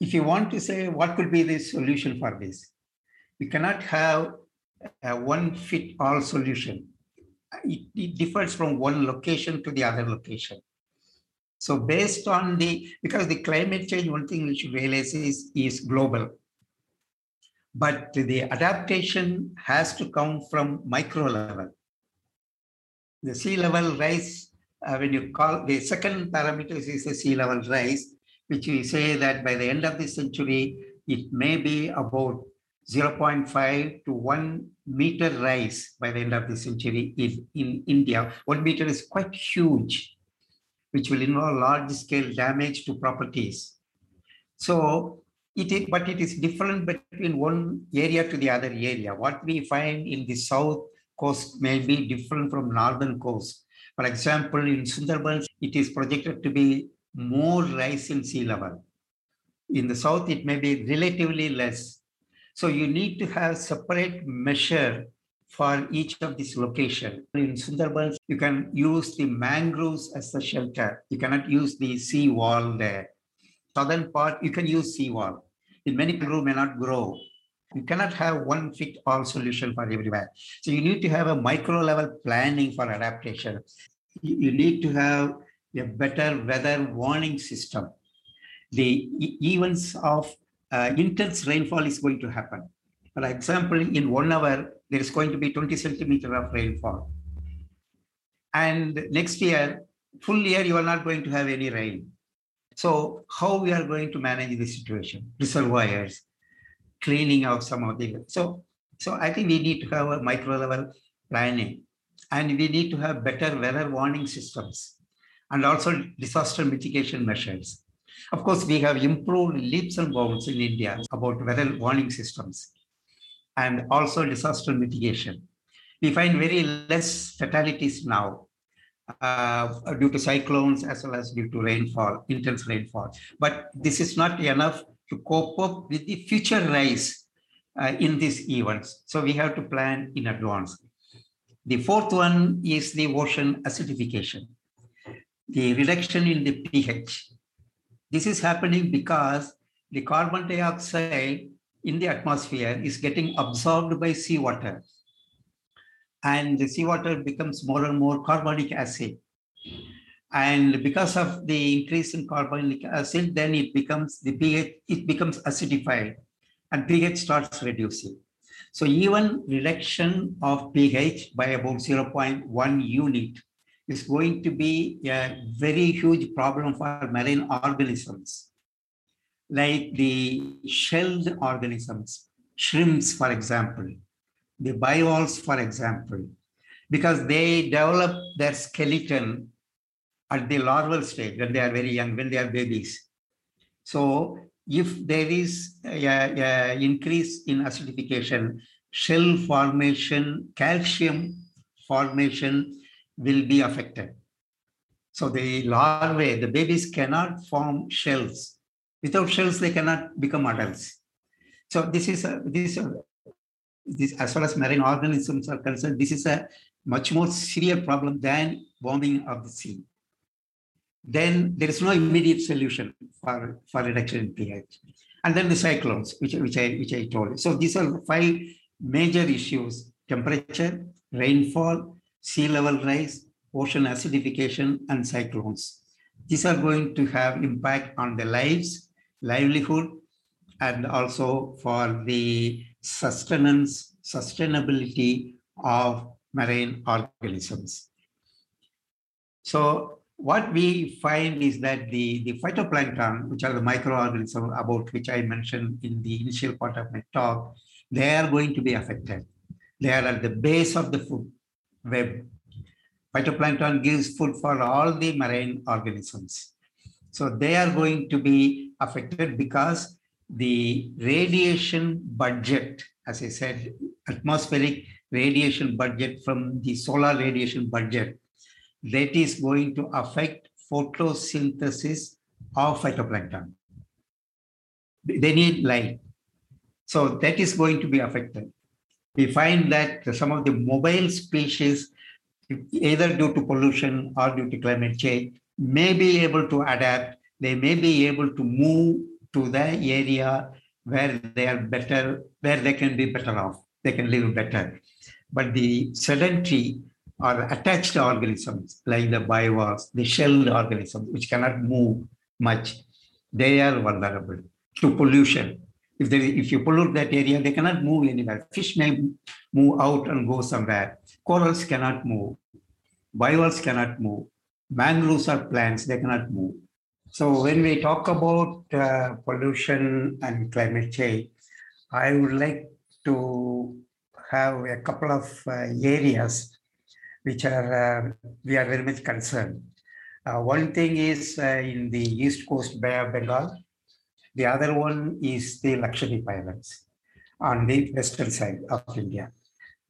if you want to say what could be the solution for this, we cannot have a one fit all solution. It, it differs from one location to the other location. So based on the, because the climate change, one thing we should realize is, is global. But the adaptation has to come from micro level. The sea level rise, uh, when you call the second parameter is the sea level rise, which we say that by the end of the century, it may be about 0.5 to 1 meter rise by the end of the century in, in India. One meter is quite huge, which will involve large scale damage to properties. So it is, but it is different between one area to the other area. What we find in the south coast may be different from northern coast. For example, in Sundarbans, it is projected to be Hmm. more rise in sea level. In the south, it may be relatively less. So you need to have separate measure for each of these location. In Sundarbans, you can use the mangroves as the shelter. You cannot use the sea wall there southern part, you can use sea wall. In many mangrove may not grow. You cannot have one fit all solution for everywhere. So you need to have a micro level planning for adaptation. You need to have a better weather warning system. The events of uh, intense rainfall is going to happen. For example, in one hour, there is going to be 20 centimeter of rainfall. And next year, full year, you are not going to have any rain. So how we are going to manage the situation, reservoirs, cleaning of some of the, so, so I think we need to have a micro level planning and we need to have better weather warning systems and also disaster mitigation measures. Of course, we have improved leaps and bounds in India about weather warning systems and also disaster mitigation. We find very less fatalities now uh, due to cyclones as well as due to rainfall, intense rainfall. But this is not enough to cope up with the future rise uh, in these events. So we have to plan in advance. The fourth one is the ocean acidification, the reduction in the pH. This is happening because the carbon dioxide in the atmosphere is getting absorbed by seawater and the seawater becomes more and more carbonic acid. And because of the increase in carbonic acid, then it becomes the pH, it becomes acidified and pH starts reducing. So even reduction of pH by about 0.1 unit is going to be a very huge problem for marine organisms, like the shelled organisms, shrimps, for example, the bivalves, for example, because they develop their skeleton at the larval stage when they are very young, when they are babies. So if there is a, a increase in acidification, shell formation, calcium formation will be affected. So the larvae, the babies cannot form shells. Without shells, they cannot become adults. So this is a, this is a this, as far as marine organisms are concerned, this is a much more severe problem than warming of the sea. Then there is no immediate solution for, for reduction in pH. And then the cyclones, which, which, I, which I told you. So these are five major issues, temperature, rainfall, sea level rise, ocean acidification, and cyclones. These are going to have impact on the lives, livelihood, and also for the sustenance, sustainability of marine organisms. So what we find is that the, the phytoplankton, which are the microorganisms about which I mentioned in the initial part of my talk, they are going to be affected. They are at the base of the food web. Phytoplankton gives food for all the marine organisms. So they are going to be affected because the radiation budget, as I said, atmospheric radiation budget from the solar radiation budget, that is going to affect photosynthesis of phytoplankton. They need light. So that is going to be affected. We find that some of the mobile species, either due to pollution or due to climate change, may be able to adapt. They may be able to move to the area where they are better, where they can be better off, they can live better. But the sedentary or attached organisms like the bivalves, the shelled organisms, which cannot move much, they are vulnerable to pollution. If, they, if you pollute that area, they cannot move anywhere. Fish may move out and go somewhere. Corals cannot move. Bivalves cannot move. Mangroves are plants, they cannot move. So when we talk about uh, pollution and climate change, I would like to have a couple of uh, areas which are uh, we are very much concerned. Uh, one thing is uh, in the east coast Bay of Bengal. The other one is the Lakshadweep Islands on the western side of India,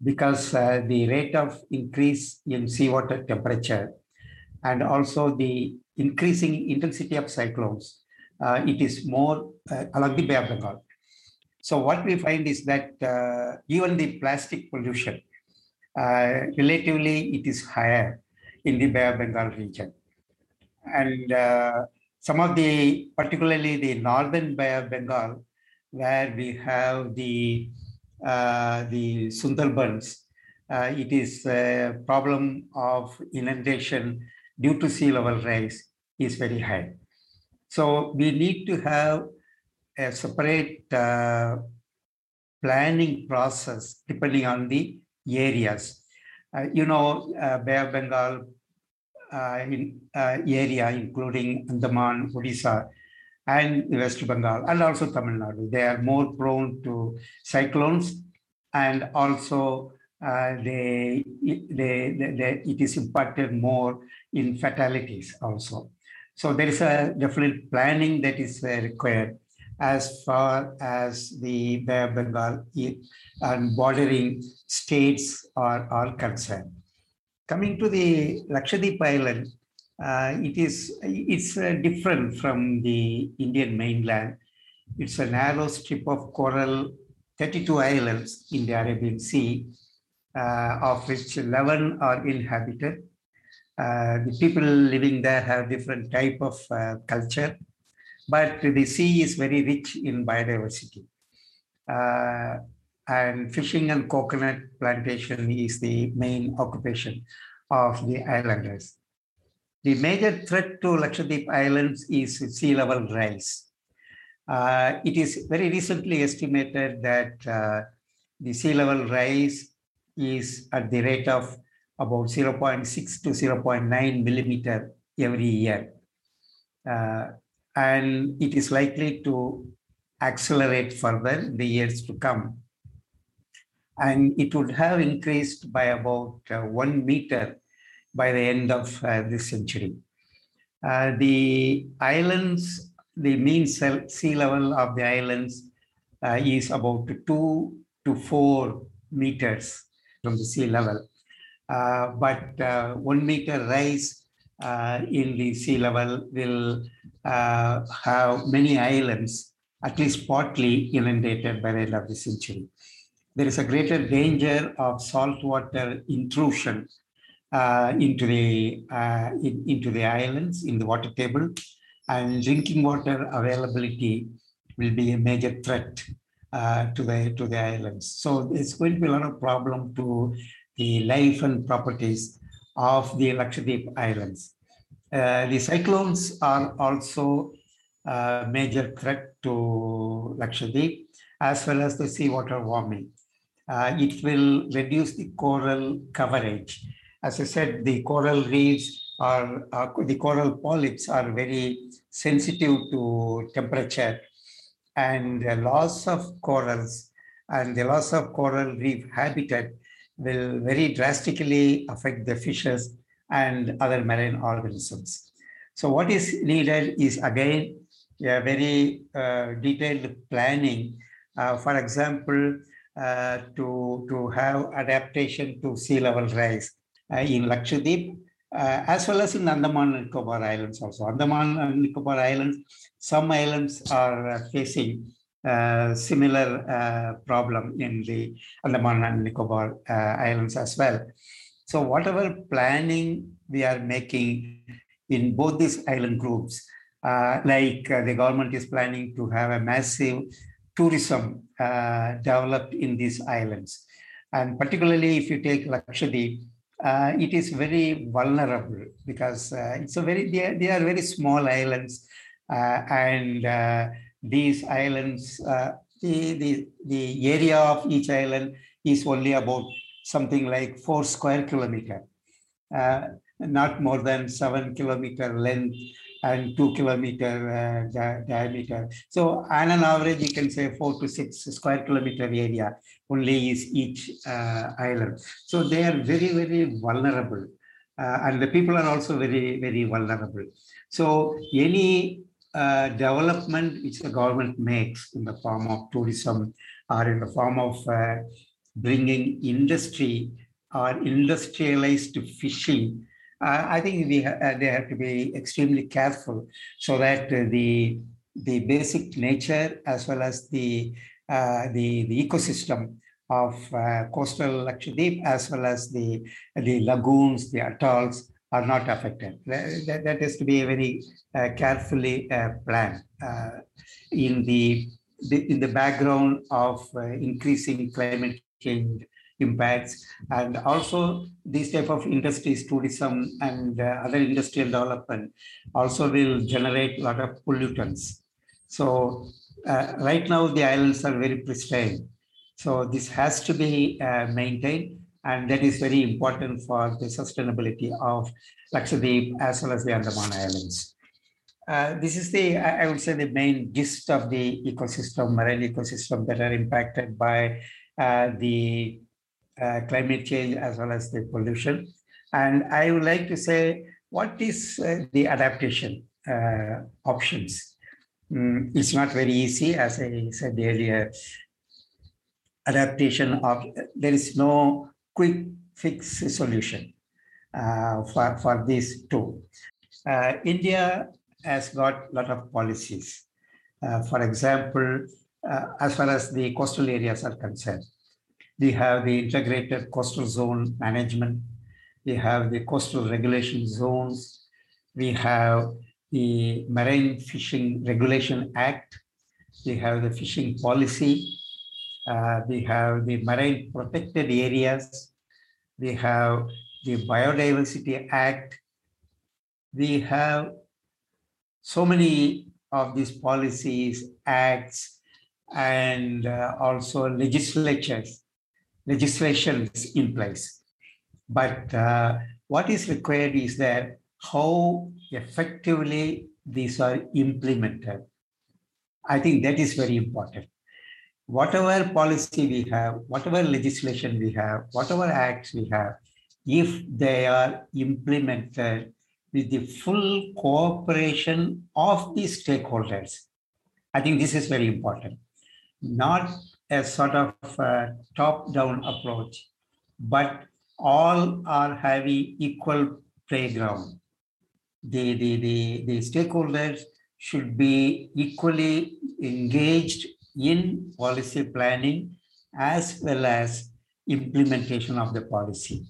because uh, the rate of increase in seawater temperature and also the increasing intensity of cyclones, uh, it is more uh, along the Bay of Bengal. So what we find is that even the plastic pollution uh, relatively it is higher in the Bay of Bengal region. And uh, some of the, particularly the northern Bay of Bengal, where we have the, uh, the Sundarbans, uh, it is a problem of inundation due to sea level rise is very high. So we need to have a separate uh, planning process depending on the areas. Uh, you know, uh, Bay of Bengal uh, in, uh, area, including Andaman, Odisha, and West Bengal, and also Tamil Nadu. They are more prone to cyclones, and also uh, they, they, they, they, it is impacted more in fatalities also. So there is a definite planning that is required as far as the Bengal and bordering states are, are concerned. Coming to the Lakshadweep Island, uh, it is it's uh, different from the Indian mainland. It's a narrow strip of coral, 32 islands in the Arabian Sea, uh, of which 11 are inhabited. Uh, the people living there have different type of uh, culture but the sea is very rich in biodiversity. And fishing and coconut plantation is the main occupation of the islanders. The major threat to Lakshadweep Islands is sea level rise. Uh, it is very recently estimated that uh, the sea level rise is at the rate of about 0.6 to 0.9 millimeter every year. Uh, and it is likely to accelerate further in the years to come. And it would have increased by about uh, one meter by the end of uh, this century. Uh, the islands, the mean sea level of the islands uh, is about two to four meters from the sea level. Uh, but uh, one meter rise in the sea level will uh, have many islands, at least partly inundated by the end of the century. There is a greater danger of saltwater intrusion uh, into the uh, in, into the islands in the water table, and drinking water availability will be a major threat uh, to the to the islands. So it's going to be a lot of problem to the life and properties of the Lakshadweep Islands. Uh, the cyclones are also a major threat to Lakshadweep, as well as the seawater warming. Uh, it will reduce the coral coverage. As I said, the coral reefs are, uh, the coral polyps are very sensitive to temperature and the loss of corals and the loss of coral reef habitat will very drastically affect the fishes and other marine organisms. So what is needed is again a very uh, detailed planning. Uh, for example, uh, to, to have adaptation to sea level rise uh, in Lakshadweep, uh, as well as in Andaman and Nicobar Islands also. Andaman and Nicobar Islands, some islands are uh, facing similar problem in the Andaman and Nicobar Islands as well. So whatever planning we are making in both these island groups, Uh, like uh, the government is planning to have a massive tourism uh, developed in these islands. And particularly if you take Lakshadweep, uh, it is very vulnerable because uh, it's a very they are, they are very small islands uh, and uh, these islands uh, the, the the area of each island is only about something like four square kilometer not more than seven kilometer length and two kilometer uh, di- diameter. So on an average, you can say four to six square kilometer area only is each uh, island. So they are very, very vulnerable. Uh, and the people are also very, very vulnerable. So any uh, development which the government makes in the form of tourism or in the form of uh, bringing industry or industrialized fishing uh, I think we ha- uh, they have to be extremely careful so that the the basic nature as well as the uh, the, the ecosystem of uh, coastal Lakshadweep as well as the the lagoons, the atolls are not affected. That, that, that is to be very carefully planned in the, the in the background of increasing climate change impacts and also these type of industries tourism and uh, other industrial development also will generate a lot of pollutants so uh, right now the islands are very pristine so this has to be uh, maintained and that is very important for the sustainability of Lakshadweep as well as the Andaman Islands. Uh, this is the, I would say, the main gist of the ecosystem, marine ecosystem that are impacted by uh, the uh, climate change as well as the pollution. And I would like to say, what is uh, the adaptation uh, options? Mm, it's not very easy, as I said earlier. Adaptation of there is no quick fix solution uh, for for these two. Uh, India has got a lot of policies. For example, as far as the coastal areas are concerned, we have the integrated coastal zone management. We have the coastal regulation zones. We have the Marine Fishing Regulation Act. We have the fishing policy. Uh, we have the marine protected areas. We have the Biodiversity Act. We have so many of these policies, acts, and uh, also legislatures legislations in place. But uh, what is required is that how effectively these are implemented. I think that is very important. Whatever policy we have, whatever legislation we have, whatever acts we have, if they are implemented with the full cooperation of the stakeholders, I think this is very important. Not a sort of top-down approach, but all are having equal playground. The, the, the, the stakeholders should be equally engaged in policy planning as well as implementation of the policy.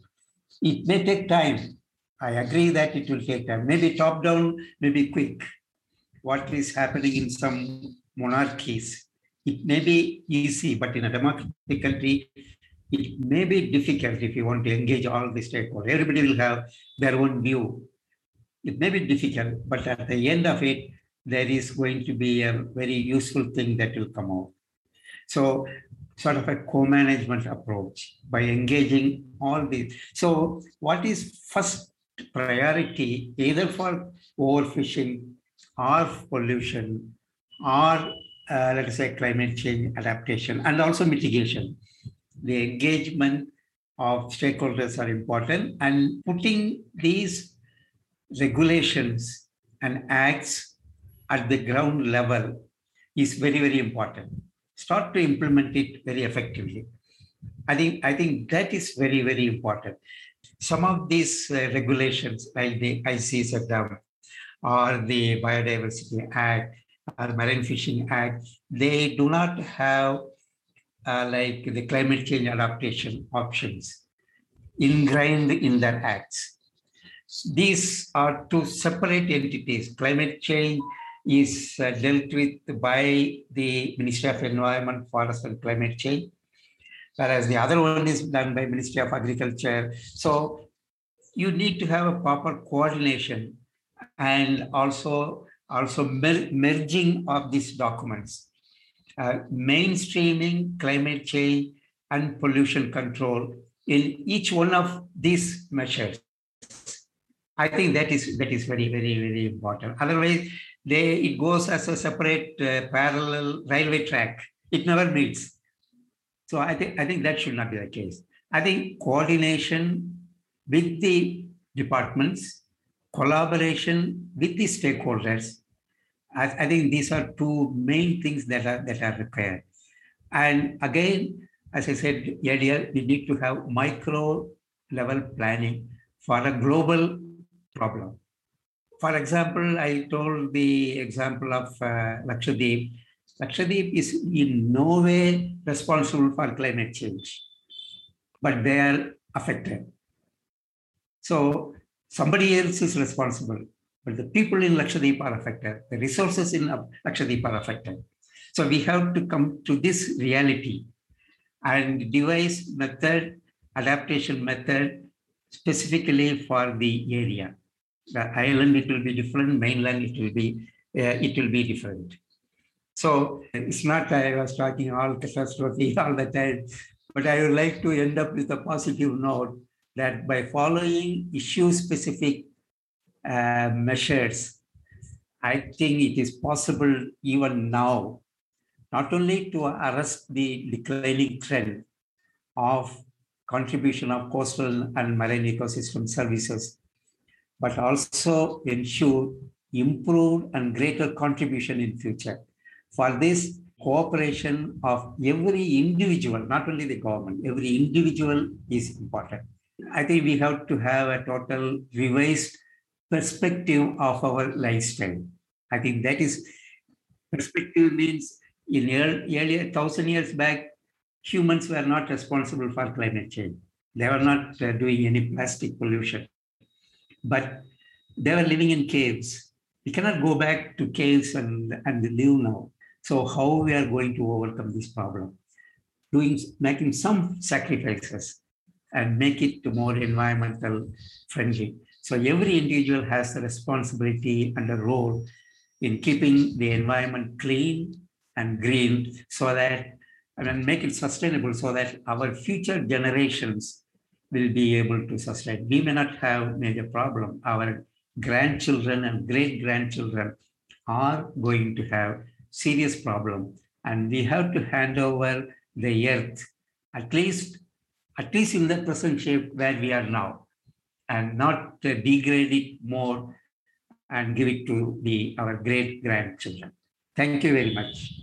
It may take time. I agree that it will take time. Maybe top-down, maybe quick. What is happening in some monarchies it may be easy, but in a democratic country, it may be difficult if you want to engage all the stakeholders. Everybody will have their own view. It may be difficult, but at the end of it, there is going to be a very useful thing that will come out. So, sort of a co-management approach by engaging all these. So, what is first priority, either for overfishing or pollution or uh, let us say climate change adaptation and also mitigation. The engagement of stakeholders are important and putting these regulations and acts at the ground level is very, very important. Start to implement it very effectively. I think, I think that is very, very important. Some of these uh, regulations, like the ICSFM or the Biodiversity Act, or Marine Fishing Act, they do not have uh, like the climate change adaptation options ingrained in their acts. These are two separate entities. Climate change is uh, dealt with by the Ministry of Environment, Forest and Climate Change, whereas the other one is done by Ministry of Agriculture. So you need to have a proper coordination and also also mer merging of these documents, uh, mainstreaming climate change and pollution control in each one of these measures. I think that is that is very very very important. Otherwise, they it goes as a separate uh, parallel railway track. It never meets. So I think I think that should not be the case. I think coordination with the departments, collaboration with the stakeholders. I, I think these are two main things that are that are required. And again, as I said earlier, we need to have micro level planning for a global problem. For example, I told the example of uh, Lakshadweep. Lakshadweep is in no way responsible for climate change, but they are affected. So somebody else is responsible, but the people in Lakshadweep are affected. The resources in Lakshadweep are affected. So we have to come to this reality and devise method, adaptation method specifically for the area. The island, it will be different, mainland, it will be, uh, it will be different. So it's not I was talking all catastrophe all the time, but I would like to end up with a positive note that by following issue-specific uh, measures, I think it is possible even now not only to arrest the declining trend of contribution of coastal and marine ecosystem services, but also ensure improved and greater contribution in future. For this, cooperation of every individual, not only the government, every individual is important. I think we have to have a total revised perspective of our lifestyle. I think that is perspective means in earlier thousand years back, humans were not responsible for climate change. They were not uh, doing any plastic pollution, but they were living in caves. We cannot go back to caves and, and live now. So how we are going to overcome this problem? Doing making some sacrifices and make it to more environmental friendly. So every individual has a responsibility and a role in keeping the environment clean and green so that and make it sustainable so that our future generations will be able to sustain. We may not have major problem. Our grandchildren and great grandchildren are going to have serious problem and we have to hand over the earth at least at least in the present shape where we are now and not degrade it more and give it to the our great grandchildren. Thank you very much